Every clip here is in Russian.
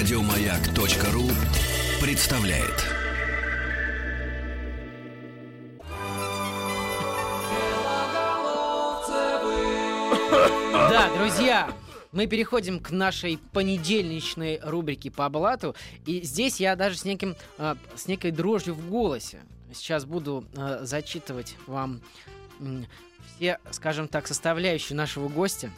Радиомаяк.ру представляет. Да, друзья, мы переходим к нашей понедельничной рубрике по блату. И здесь я даже с, неким, э, с некой дрожью в голосе сейчас буду э, зачитывать вам все, скажем так, составляющие нашего гостя.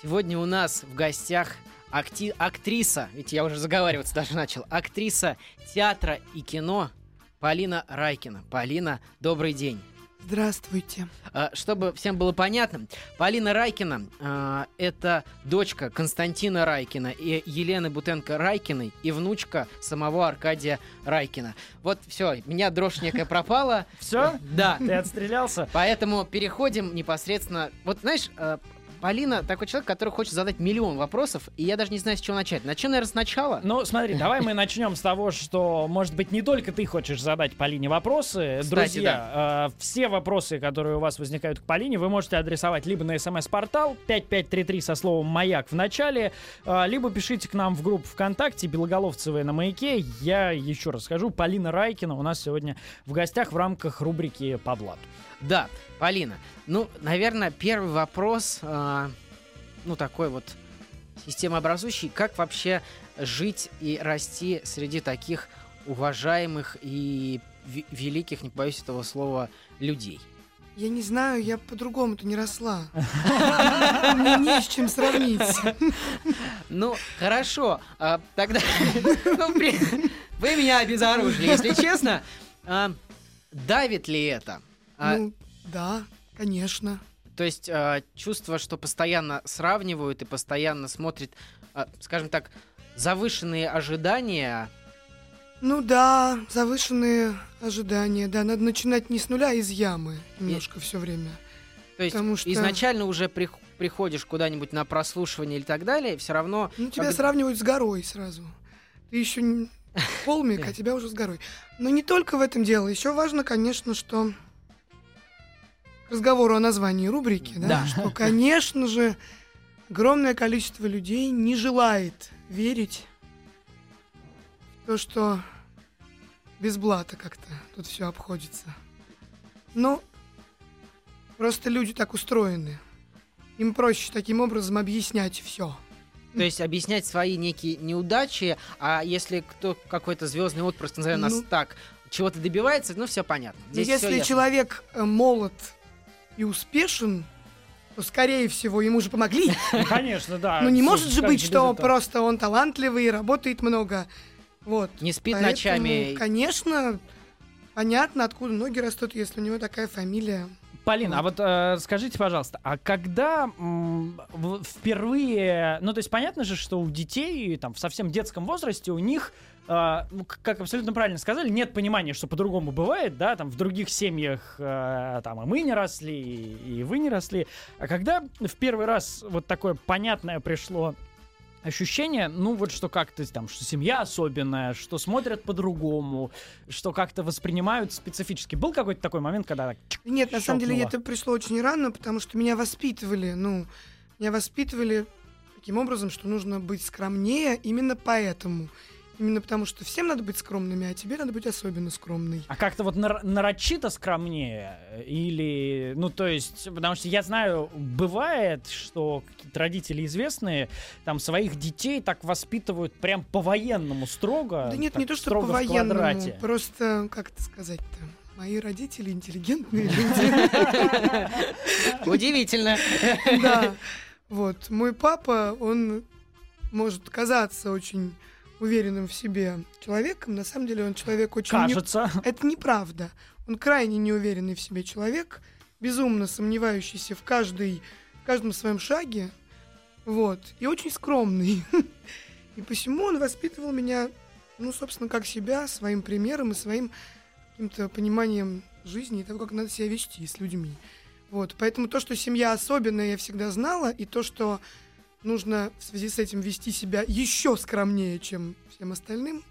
Сегодня у нас в гостях акти- актриса, ведь я уже заговариваться даже начал, актриса театра и кино Полина Райкина. Полина, добрый день. Здравствуйте. А, Чтобы всем было понятно, Полина Райкина а, это дочка Константина Райкина и Елены Бутенко Райкиной и внучка самого Аркадия Райкина. Вот все, меня дрожь некая пропала. Все? Да. Ты отстрелялся? Поэтому переходим непосредственно. Вот знаешь, э, Полина такой человек, который хочет задать миллион вопросов, и я даже не знаю, с чего начать. Начнем, наверное, сначала. Ну, смотри, давай мы начнем с того, что, может быть, не только ты хочешь задать Полине вопросы. Кстати, Друзья, э, все вопросы, которые у вас возникают к Полине, вы можете адресовать либо на смс-портал 5533 со словом «Маяк» в начале, э, либо пишите к нам в группу ВКонтакте «Белоголовцевые на маяке». Я еще раз скажу, Полина Райкина у нас сегодня в гостях в рамках рубрики «По блату». Да, Полина. Ну, наверное, первый вопрос, а, ну, такой вот системообразующий. Как вообще жить и расти среди таких уважаемых и великих, не боюсь этого слова, людей? Я не знаю, я по-другому-то не росла. Мне не с чем сравнить. Ну, хорошо. а, тогда ну, вы меня обезоружили, если честно. А, давит ли это? Да, конечно. То есть а, чувство, что постоянно сравнивают и постоянно смотрят, а, скажем так, завышенные ожидания. Ну да, завышенные ожидания. Да, надо начинать не с нуля, а из ямы немножко все время. То есть Потому что- изначально уже прих- приходишь куда-нибудь на прослушивание или так далее, все равно Ну, тебя Как- сравнивают с горой сразу. Ты еще не холмик, а тебя уже с горой. Но не только в этом дело. Еще важно, конечно, что разговору о названии рубрики, да, Да. что, конечно же, огромное количество людей не желает верить в то, что без блата как-то тут все обходится. Но просто люди так устроены. Им проще таким образом объяснять все. То есть объяснять свои некие неудачи, а если кто какой-то звездный отпрыск, назовем нас Ну. так, чего-то добивается, ну все понятно. Но Здесь если человек э, молод и успешен, то, скорее всего, ему же помогли. Ну, конечно, да. Ну, не может же быть, что просто он талантливый, работает много. Вот. не спит ночами. Конечно, понятно, откуда ноги растут, если у него такая фамилия. Полина, а вот э, скажите, пожалуйста, а когда м, впервые, ну то есть понятно же, что у детей там в совсем детском возрасте у них, э, ну, как абсолютно правильно сказали, нет понимания, что по-другому бывает, да, там в других семьях э, там и мы не росли, и, и вы не росли. А когда в первый раз вот такое понятное пришло ощущение, ну вот что как-то там, что семья особенная, что смотрят по-другому, что как-то воспринимают специфически. Был какой-то такой момент, когда так Нет, на самом деле Щелкнуло. это пришло очень рано, потому что меня воспитывали, ну, меня воспитывали таким образом, что нужно быть скромнее именно поэтому. Именно потому, что всем надо быть скромными, а тебе надо быть особенно скромной. А как-то вот нар- нарочито скромнее? Или, ну, то есть, потому что я знаю, бывает, что какие-то родители известные там своих детей так воспитывают прям по-военному строго. Да нет, не то, что по-военному, просто, как это сказать-то, мои родители интеллигентные люди. Удивительно. Да, вот, мой папа, он может казаться очень уверенным в себе человеком, на самом деле он человек очень... не- Кажется. Это неправда. Он крайне неуверенный в себе человек, безумно сомневающийся в, каждой, в каждом своем шаге, вот, и очень скромный. И посему он воспитывал меня, ну, собственно, как себя, своим примером и своим каким-то пониманием жизни и того, как надо себя вести с людьми. Вот, поэтому то, что семья особенная, я всегда знала, и то, что нужно в связи с этим вести себя еще скромнее, чем всем остальным,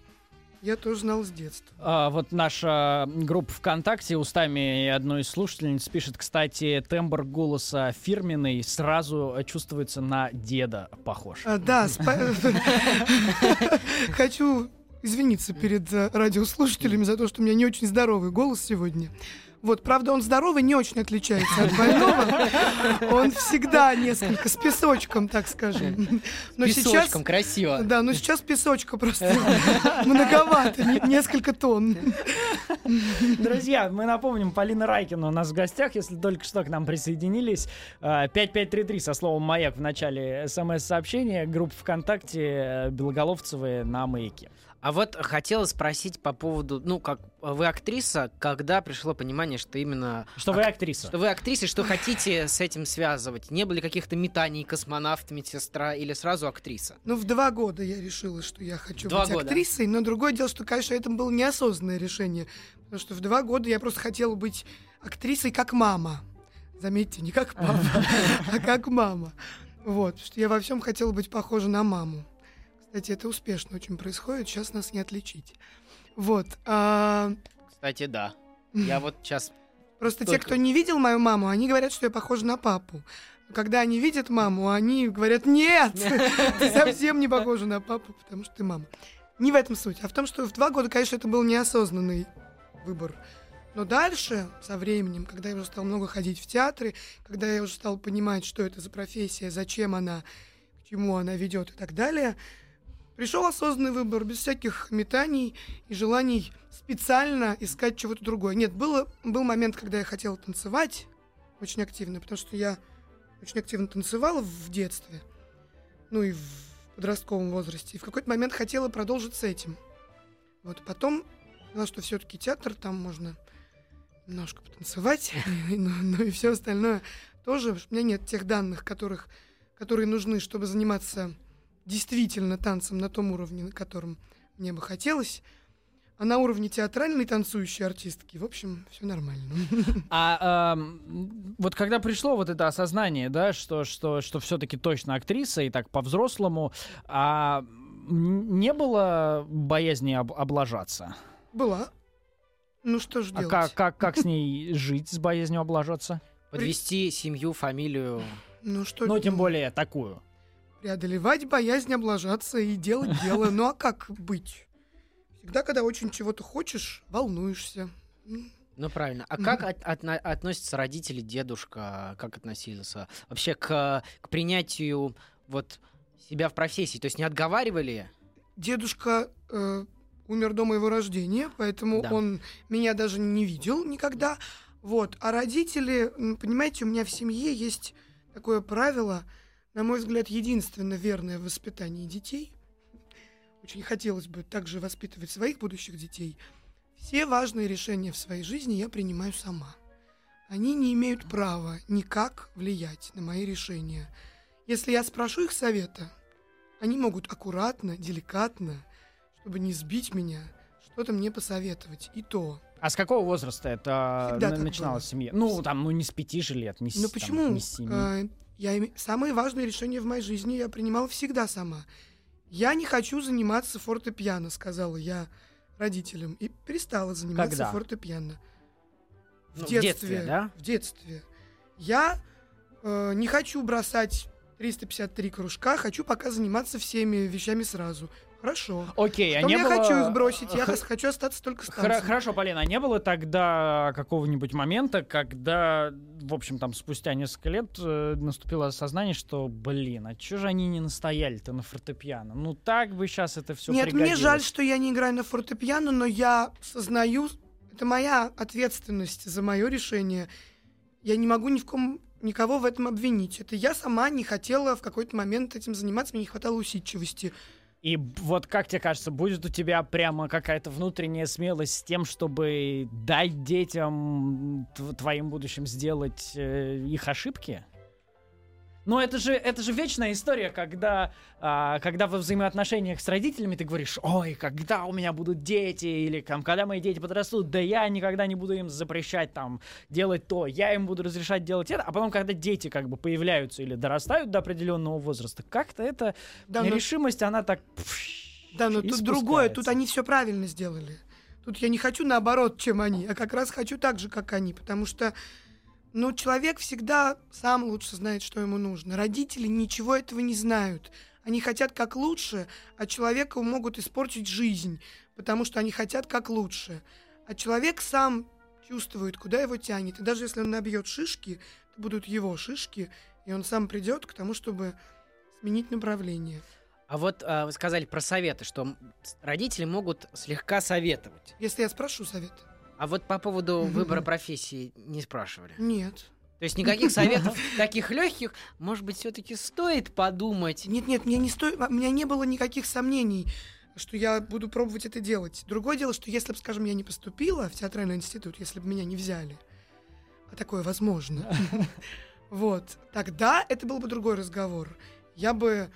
Я тоже знал с детства. А, вот наша группа ВКонтакте устами одной из слушательниц пишет, кстати, тембр голоса фирменный сразу чувствуется на деда похож. А, да, хочу извиниться перед э, радиослушателями за то, что у меня не очень здоровый голос сегодня. Вот, правда, он здоровый не очень отличается от больного. Он всегда несколько с песочком, так скажем. Но Песочком, сейчас... красиво. Да, но сейчас песочка просто многовато, не- несколько тонн. Друзья, мы напомним, Полина Райкина у нас в гостях, если только что к нам присоединились. А, 5533 со словом «Маяк» в начале смс-сообщения, группа ВКонтакте э, Белоголовцевые на «Маяке». А вот хотела спросить по поводу, ну, как вы актриса, когда пришло понимание, что именно... Что вы актриса. Что вы актриса, что хотите с этим связывать? Не было ли каких-то метаний, космонавт, медсестра или сразу актриса? Ну, в два года я решила, что я хочу Два быть года. актрисой, но другое дело, что, конечно, это было неосознанное решение. Потому что в два года я просто хотела быть актрисой как мама. Заметьте, не как папа, а как мама. Вот, что я во всем хотела быть похожа на маму. Кстати, это успешно очень происходит, сейчас нас не отличить. Вот. а, Кстати, да. Я вот сейчас... Просто те, Только- кто не видел мою маму, они говорят, что я похожа на папу. Когда они видят маму, они говорят, нет, ты совсем не похожа на папу, потому что ты мама. Не в этом суть, а в том, что в два года, конечно, это был неосознанный выбор. Но дальше, со временем, когда я уже стал много ходить в театры, когда я уже стал понимать, что это за профессия, зачем она, к чему она ведет и так далее, пришел осознанный выбор, без всяких метаний и желаний специально искать чего-то другое. Нет, было, был момент, когда я хотела танцевать очень активно, потому что я очень активно танцевала в детстве, ну и в подростковом возрасте. И в какой-то момент хотела продолжить с этим. Вот, потом поняла, что все-таки театр, там можно немножко потанцевать, но, но и все остальное тоже. У меня нет тех данных, которых, которые нужны, чтобы заниматься действительно танцем на том уровне, на котором мне бы хотелось. А на уровне театральной танцующей артистки, в общем, все нормально. А эм, вот когда пришло вот это осознание, да, что, что, что все-таки точно актриса, и так по-взрослому, а не было боязни об- облажаться? Была. Ну что ж А делать? как, как, как с ней жить, с боязнью облажаться? Подвести семью, фамилию. Ну что Ну, тем более такую. Преодолевать боязнь облажаться и делать дело. Ну а как быть? Всегда, когда очень чего-то хочешь, волнуешься. Ну, правильно. А как от- отно- относятся родители, дедушка, как относился вообще к, к принятию вот себя в профессии? То есть не отговаривали? Дедушка э, умер до моего рождения, поэтому Да. он меня даже не видел никогда. Вот. А родители, понимаете, у меня в семье есть такое правило, на мой взгляд, единственно верное в воспитании детей. Очень хотелось бы также воспитывать своих будущих детей. Все важные решения в своей жизни я принимаю сама. Они не имеют права никак влиять на мои решения. Если я спрошу их совета, они могут аккуратно, деликатно, чтобы не сбить меня, что-то мне посоветовать. И то. А с какого возраста это Всегда так начиналась семья? Ну, там, ну, не с пяти же лет, не с, там, почему? не с семи. Я име- Самые важные решения в моей жизни я принимала всегда сама. Я не хочу заниматься фортепиано, сказала я родителям. И перестала заниматься Когда? фортепиано. Ну, в детстве, да? В детстве. Я э, не хочу бросать 353 кружка, хочу пока заниматься всеми вещами сразу. Хорошо. Окей, а Потом не я было... хочу их бросить, я Х- хочу остаться только с Хра-. Хорошо, Полина, а не было тогда какого-нибудь момента, когда, в общем, там спустя несколько лет э, наступило осознание, что, блин, а чё же они не настояли-то на фортепиано? Ну так бы сейчас это все Нет, мне жаль, что я не играю на фортепиано, но я сознаю, это моя ответственность за мое решение. Я не могу ни в ком никого в этом обвинить. Это я сама не хотела в какой-то момент этим заниматься, мне не хватало усидчивости. И вот как тебе кажется, будет у тебя прямо какая-то внутренняя смелость с тем, чтобы дать детям тв- твоим будущим сделать э, их ошибки? Но это же, это же вечная история, когда, а, когда во взаимоотношениях с родителями ты говоришь, ой, когда у меня будут дети, или там, когда мои дети подрастут, да я никогда не буду им запрещать там делать то, я им буду разрешать делать это, а потом, когда дети как бы появляются или дорастают до определенного возраста, как-то это Да, но- решимость, она так... Да, но тут другое, тут они все правильно сделали. Тут я не хочу наоборот, чем они, а как раз хочу так же, как они, потому что, ну, человек всегда сам лучше знает, что ему нужно. Родители ничего этого не знают. Они хотят как лучше, а человеку могут испортить жизнь, потому что они хотят как лучше. А человек сам чувствует, куда его тянет. И даже если он набьет шишки, это будут его шишки, и он сам придет к тому, чтобы сменить направление. А вот а, вы сказали про советы, что родители могут слегка советовать. Если я спрошу совет. А вот по поводу выбора профессии не спрашивали. Нет. То есть никаких советов таких легких, может быть, все-таки стоит подумать. Нет, нет, мне не стоит, у меня не было никаких сомнений, что я буду пробовать это делать. Другое дело, что если бы, скажем, я не поступила в театральный институт, если бы меня не взяли, а такое возможно, вот, тогда это был бы другой разговор. Я бы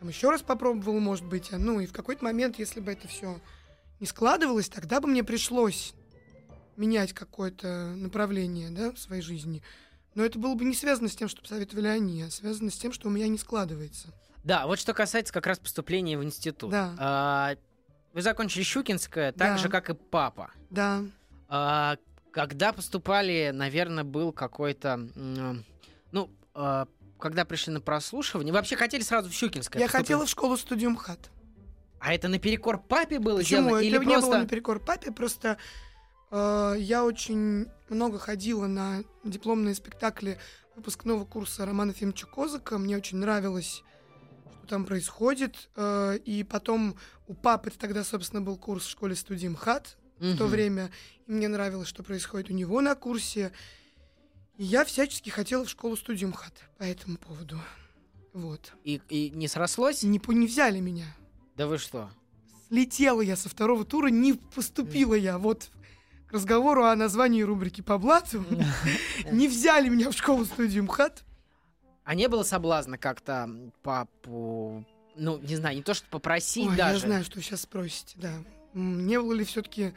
там, еще раз попробовала, может быть, а, ну и в какой-то момент, если бы это все не складывалось, тогда бы мне пришлось менять какое-то направление, да, в своей жизни. Но это было бы не связано с тем, что посоветовали они, а связано с тем, что у меня не складывается. Да, вот что касается как раз поступления в институт. Да. А, вы закончили Щукинское, так Да. же, как и папа. Да. А, когда поступали, наверное, был какой-то... Ну, а, когда пришли на прослушивание, вообще хотели сразу в Щукинское Я поступить? хотела в школу студиум хат. А это наперекор папе было Почему? сделано? Это Или не просто... было наперекор папе, просто э, я очень много ходила на дипломные спектакли выпускного курса Романа Фимовича Козыка. Мне очень нравилось, что там происходит. Э, и потом у папы тогда, собственно, был курс в школе студии МХАТ в то время. И мне нравилось, что происходит у него на курсе. И я всячески хотела в школу студию МХАТ по этому поводу. Вот. И, и не срослось? Не, не взяли меня. Да вы что? Слетела я со второго тура, не поступила я. Вот к разговору о названии рубрики по блату. Не взяли меня в школу студию МХАТ. А не было соблазна как-то папу... Ну, не знаю, не то, что попросить Ой, даже. я знаю, что сейчас спросите, да. Не было ли все-таки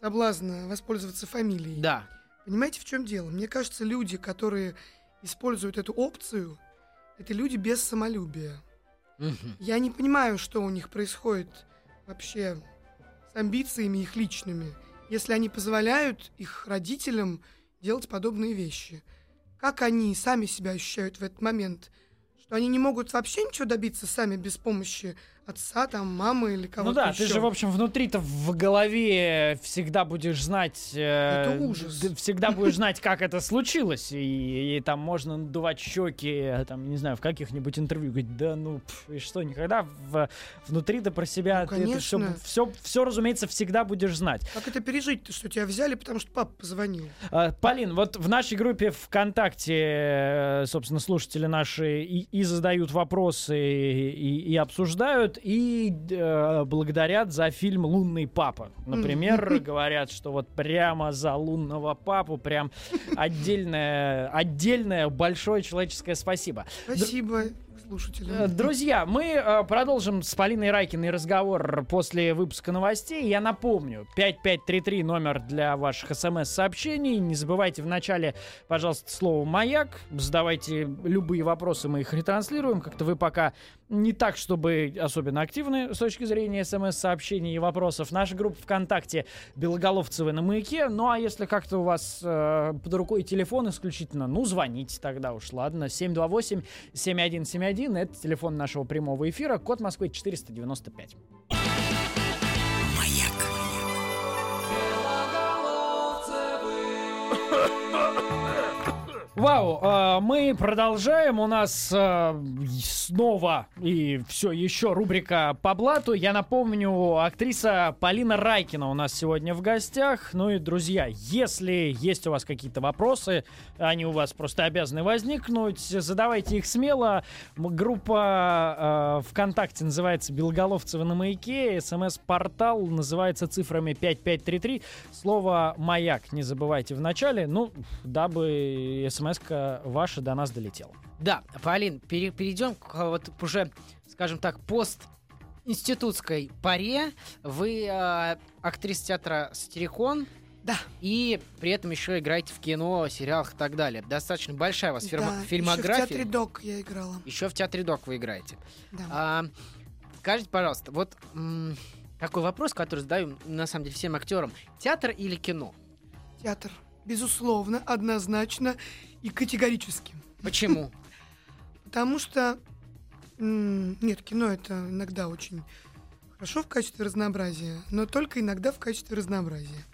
соблазна воспользоваться фамилией? Да. Понимаете, в чем дело? Мне кажется, люди, которые используют эту опцию, это люди без самолюбия. Я не понимаю, что у них происходит вообще с амбициями их личными, если они позволяют их родителям делать подобные вещи. Как они сами себя ощущают в этот момент? Что они не могут вообще ничего добиться сами без помощи отца, там, мамы или кого-то Ну да, еще? ты же, в общем, внутри-то в голове всегда будешь знать... э, Это ужас. д- Всегда будешь знать, как это случилось. И, и там можно надувать щеки, там, не знаю, в каких-нибудь интервью говорить, да ну, пф, и что, никогда в, внутри-то про себя Ну, ты это все, конечно. все, все, разумеется, всегда будешь знать. Как это пережить-то, что тебя взяли, потому что папа позвонил? А, Полин, вот в нашей группе ВКонтакте, э, собственно, слушатели наши и, и задают вопросы, и, и обсуждают, и э, благодарят за фильм «Лунный папа». Например, говорят, что вот прямо за «Лунного папу» прям отдельное, отдельное большое человеческое спасибо. Спасибо Э, слушателям. Друзья, мы э, продолжим с Полиной Райкиной разговор после выпуска новостей. Я напомню, 5533 номер для ваших смс-сообщений. Не забывайте в начале, пожалуйста, слово «Маяк». Задавайте любые вопросы, мы их ретранслируем. Как-то вы пока не так, чтобы особенно активны с точки зрения смс-сообщений и вопросов. Наша группа ВКонтакте «Белоголовцевы на маяке». Ну, а если как-то у вас э, под рукой телефон исключительно, ну, звоните тогда уж, ладно. 728-7171 это телефон нашего прямого эфира, код Москвы 495. Вау, э, мы продолжаем. У нас э, снова и все еще рубрика по блату. Я напомню, актриса Полина Райкина у нас сегодня в гостях. Ну и, друзья, если есть у вас какие-то вопросы, они у вас просто обязаны возникнуть, задавайте их смело. Группа э, ВКонтакте называется «Белоголовцева на маяке». СМС-портал называется цифрами 5533. Слово «Маяк» не забывайте в начале, ну, дабы смс-ка ваша до нас долетела. Да, Полин, пере- перейдем к а, вот уже, скажем так, пост институтской паре. Вы э, актриса театра «Сатирикон». Да. И при этом еще играете в кино, сериалах и так далее. Достаточно большая у вас фирма- Да, фильмография. Еще в театре Док я играла. Еще в театре Док вы играете. Да. А, Скажите, пожалуйста, вот м, такой вопрос, который задаю на самом деле всем актерам. Театр или кино? Театр. Безусловно, однозначно и категорически. Почему? Потому что... Нет, кино это иногда очень хорошо в качестве разнообразия, но только иногда в качестве разнообразия.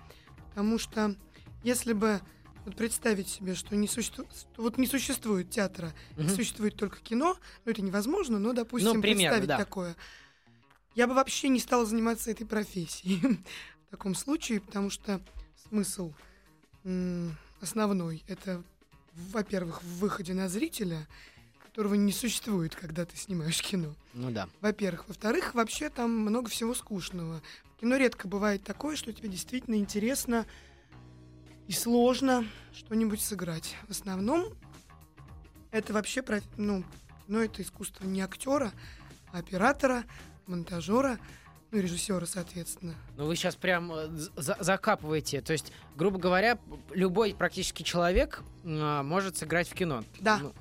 Потому что если бы вот представить себе, что не существует, вот не существует театра, Мгм. существует только кино, ну это невозможно, но допустим Ну, примерно, представить да. такое, я бы вообще не стала заниматься этой профессией в таком случае, потому что смысл основной это, во-первых, в выходе на зрителя, которого не существует, когда ты снимаешь кино. Ну да. Во-первых. Во-вторых, вообще там много всего скучного. В кино редко бывает такое, что тебе действительно интересно и сложно что-нибудь сыграть. В основном это вообще, про- ну, кино это искусство не актера, а оператора, монтажера, ну режиссера, соответственно. Ну вы сейчас прям э, за- закапываете. То есть, грубо говоря, любой практически человек а, может сыграть в кино. Да. Ну,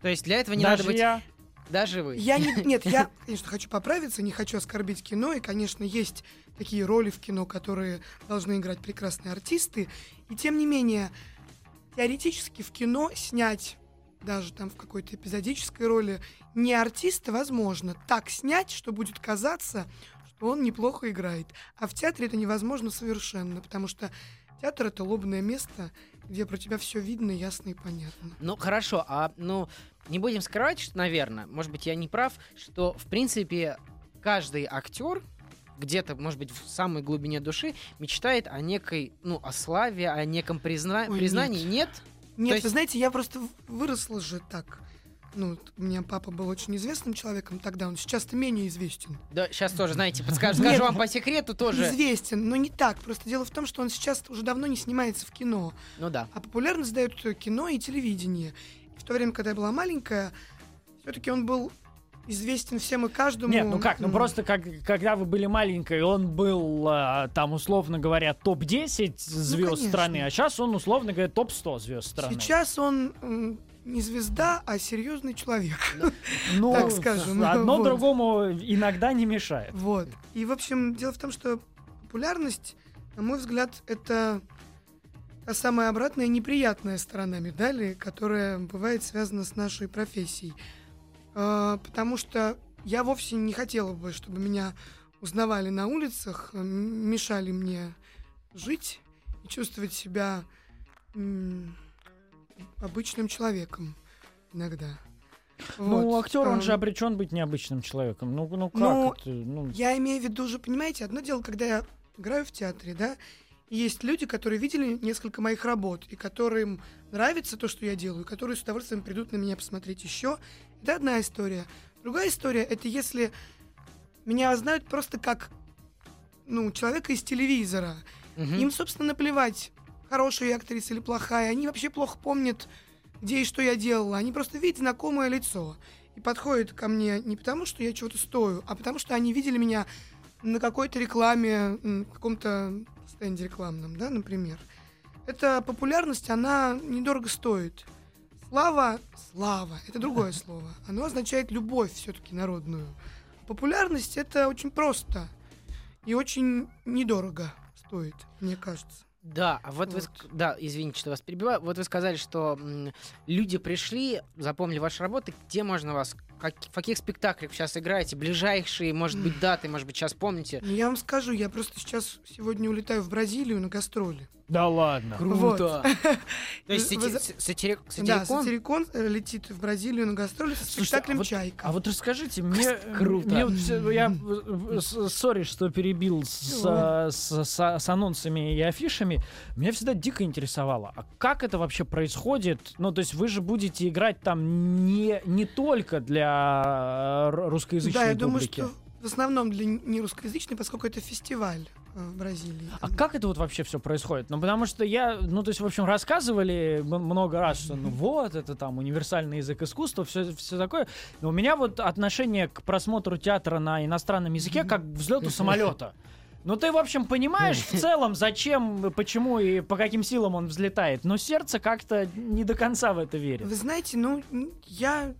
то есть для этого не Даже надо быть... я. Даже вы. Я не, нет, я, конечно, хочу поправиться, не хочу оскорбить кино, и, конечно, есть такие роли в кино, которые должны играть прекрасные артисты, и тем не менее, теоретически в кино снять даже там в какой-то эпизодической роли не артиста возможно так снять, что будет казаться, что он неплохо играет. А в театре это невозможно совершенно, потому что театр это лобное место, где про тебя все видно, ясно и понятно. Ну, хорошо, а, ну, не будем скрывать, что, наверное, может быть, я не прав, что, в принципе, каждый актер где-то, может быть, в самой глубине души мечтает о некой, ну, о славе, о неком призна- Ой, признании. Нет? Нет, есть- вы знаете, я просто выросла же так. Ну, у меня папа был очень известным человеком тогда, он сейчас-то менее известен. Да, сейчас тоже, знаете, подскажу, скажу вам по секрету тоже. Известен, но не так. Просто дело в том, что он сейчас уже давно не снимается в кино. Ну да. А популярность дают кино и телевидение. И в то время, когда я была маленькая, все-таки он был известен всем и каждому. Нет, ну как, ну М, просто как, когда вы были маленькой, он был а, там, условно говоря, топ-10 звезд Ну, конечно. страны, а сейчас он, условно говоря, топ-100 звезд страны. Сейчас он не звезда, а серьезный человек. ну, так скажем, Одно вот. другому иногда не мешает. Вот. И, в общем, дело в том, что популярность, на мой взгляд, это та самая обратная неприятная сторона медали, которая бывает связана с нашей профессией. А, Потому что я вовсе не хотела бы, чтобы меня узнавали на улицах, мешали мне жить и чувствовать себя обычным человеком иногда. Ну, Вот. актер, он Ам, же обречен быть необычным человеком. Ну, ну как Ну, это? Ну, Я имею в виду уже, понимаете, одно дело, когда я играю в театре, да, и есть люди, которые видели несколько моих работ, и которым нравится то, что я делаю, и которые с удовольствием придут на меня посмотреть еще. Это одна история. Другая история — это если меня знают просто как, ну, человека из телевизора. Мгм. Им, собственно, наплевать, хорошая я актриса или плохая. Они вообще плохо помнят, где и что я делала. Они просто видят знакомое лицо. И подходят ко мне не потому, что я чего-то стою, а потому что они видели меня на какой-то рекламе, м, каком-то стенде рекламном, да, например. Эта популярность, она недорого стоит. Слава, слава, это другое слово. Оно означает любовь все-таки народную. Популярность это очень просто и очень недорого стоит, мне кажется. Да, а вот, вы, Вот. ск- да, извините, что вас перебиваю. Вот вы сказали, что м, люди пришли, запомнили ваши работы, где можно вас, как, в каких спектаклях сейчас играете, ближайшие, может быть, даты, может быть, сейчас помните. Ну, я вам скажу, я просто сейчас сегодня улетаю в Бразилию на гастроли. да ладно. Круто! То есть Вы- вы за- сати- сатири- Да, сатирикон? Сатирикон э, летит в Бразилию на гастроли со Слушайте, спектаклем а вот- «Чайка». А вот расскажите, мне... Круто. мне вот я, э, сори, что перебил с, с- с- с анонсами и афишами. Меня всегда дико интересовало, а как это вообще происходит? Ну, то есть вы же будете играть там не, не только для э, русскоязычной Да, я думаю, публики. что в основном для не русскоязычной, поскольку это фестиваль э, в Бразилии. А как это вот вообще все происходит? Ну, потому что я, ну, то есть, в общем, рассказывали много раз, что, ну, вот, это там универсальный язык искусства, все, все такое. Но у меня вот отношение к просмотру театра на иностранном языке как к взлету самолета. Ну, ты, в общем, понимаешь в целом, зачем, почему и по каким силам он взлетает, но сердце как-то не до конца в это верит. Вы знаете, ну, я...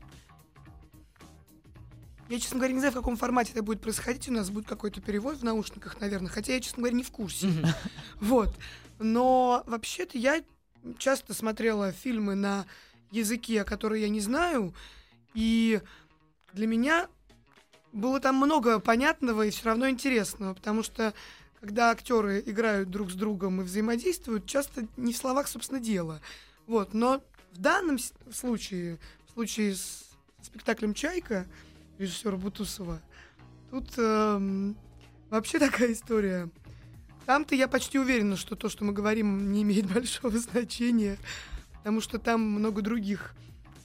Я, честно говоря, не знаю, в каком формате это будет происходить. У нас будет какой-то перевод в наушниках, наверное. Хотя я, честно говоря, не в курсе. Вот. Но вообще-то я часто смотрела фильмы на языке, который я не знаю. И для меня было там много понятного и все равно интересного. Потому что когда актеры играют друг с другом и взаимодействуют, часто не в словах, собственно, дело. Вот. Но в данном случае, в случае с спектаклем «Чайка», режиссера Бутусова, тут эм, вообще такая история. Там-то я почти уверена, что то, что мы говорим, не имеет большого значения, потому что там много других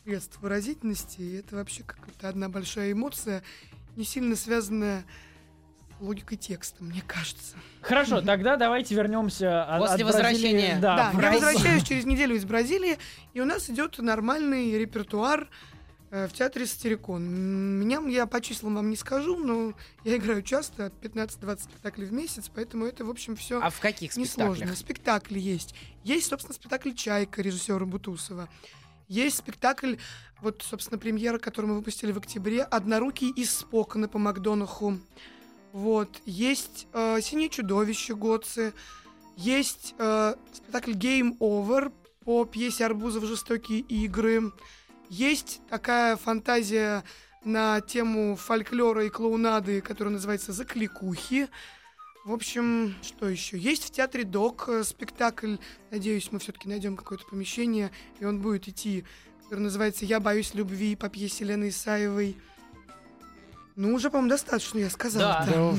средств выразительности, и это вообще какая-то одна большая эмоция, не сильно связанная с логикой текста, мне кажется. Хорошо, тогда давайте вернемся от, После от Бразилии, возвращения. Да, Да, в я возвращаюсь через неделю из Бразилии, и у нас идет нормальный репертуар э, в театре Сатирикон. Меня я по числам вам не скажу, но я играю часто, 15-20 спектаклей в месяц, поэтому это, в общем, все А в каких несложно. спектаклях? Спектакли есть. Есть, собственно, спектакль «Чайка» режиссера Бутусова. Есть спектакль, вот, собственно, премьера, который мы выпустили в октябре, «Однорукий из Спокона» по Макдонаху. Вот. Есть э, «Синее чудовище» Гоцы. Есть э, спектакль «Game Over» по пьесе Арбузов «Жестокие игры». Есть такая фантазия на тему фольклора и клоунады, которая называется «Закликухи». В общем, что еще? Есть в театре Док э, спектакль. Надеюсь, мы все-таки найдем какое-то помещение, и он будет идти, который называется «Я боюсь любви» по пьесе Лены Исаевой. Ну, уже, по-моему, достаточно, я сказала. Да.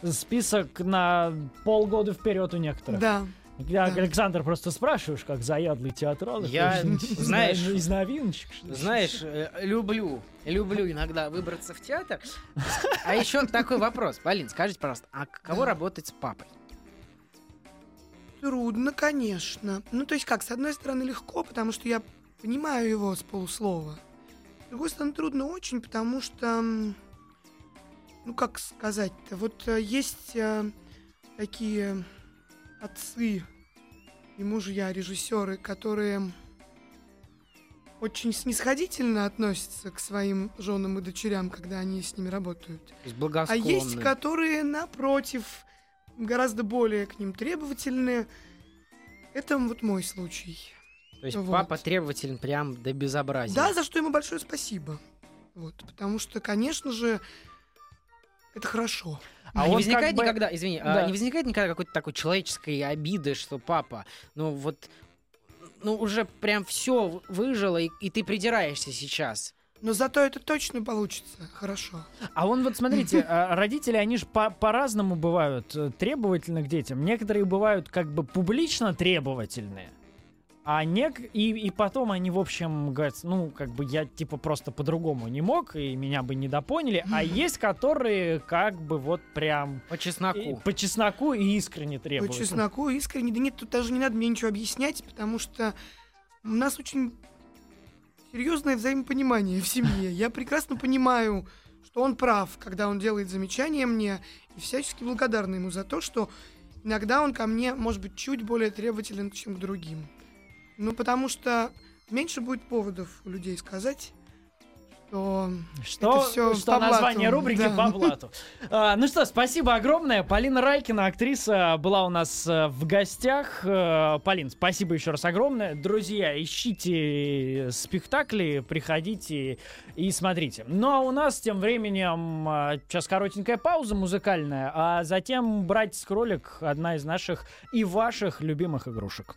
Да, Список на полгода вперед у некоторых. Да. Я, Да. Александр, просто спрашиваешь, как заядлый театрал. Я, знаешь, из новиночек. Знаешь, э, люблю, люблю иногда выбраться в театр. А еще такой вопрос. Полин, скажите, пожалуйста, а кого работать с папой? Трудно, конечно. Ну, то есть как, с одной стороны, легко, потому что я понимаю его с полуслова. С другой стороны, трудно очень, потому что, ну, как сказать-то, вот э, есть э, такие отцы и мужья, режиссеры, которые очень снисходительно относятся к своим женам и дочерям, когда они с ними работают. А есть, которые, напротив, гораздо более к ним требовательны. Это вот мой случай. То есть вот. папа требователен прям до безобразия. Да, за что ему большое спасибо. Вот, потому что, конечно же, это хорошо. А А не возникает как бы- никогда, извини, а Да. не возникает никогда какой-то такой человеческой обиды, что папа, ну вот, ну уже прям все выжило, и, и ты придираешься сейчас. Но зато это точно получится хорошо. А он вот, смотрите, а, родители, они же по- по-разному бывают э, требовательны к детям. Некоторые бывают как бы публично требовательные, а нек... и, и потом они, в общем, говорят, ну, как бы я, типа, просто по-другому не мог, и меня бы не допоняли. А есть, которые как бы вот прям По и- чесноку. по чесноку и искренне По требуют. чесноку искренне. Да нет, тут даже не надо мне ничего объяснять, потому что у нас очень серьезное взаимопонимание в семье. Я прекрасно понимаю, что он прав, когда он делает замечания мне, и всячески благодарна ему за то, что иногда он ко мне, может быть, чуть более требователен, чем к другим. Ну, потому что меньше будет поводов у людей сказать, что Что, Это всё что по блату, название рубрики да. по блату. А, ну что, спасибо огромное. Полина Райкина, актриса, была у нас э, в гостях. Э, Полин, спасибо еще раз огромное. Друзья, ищите спектакли, приходите и смотрите. Ну а у нас тем временем э, сейчас коротенькая пауза музыкальная, а затем «Братец-кролик» одна из наших и ваших любимых игрушек.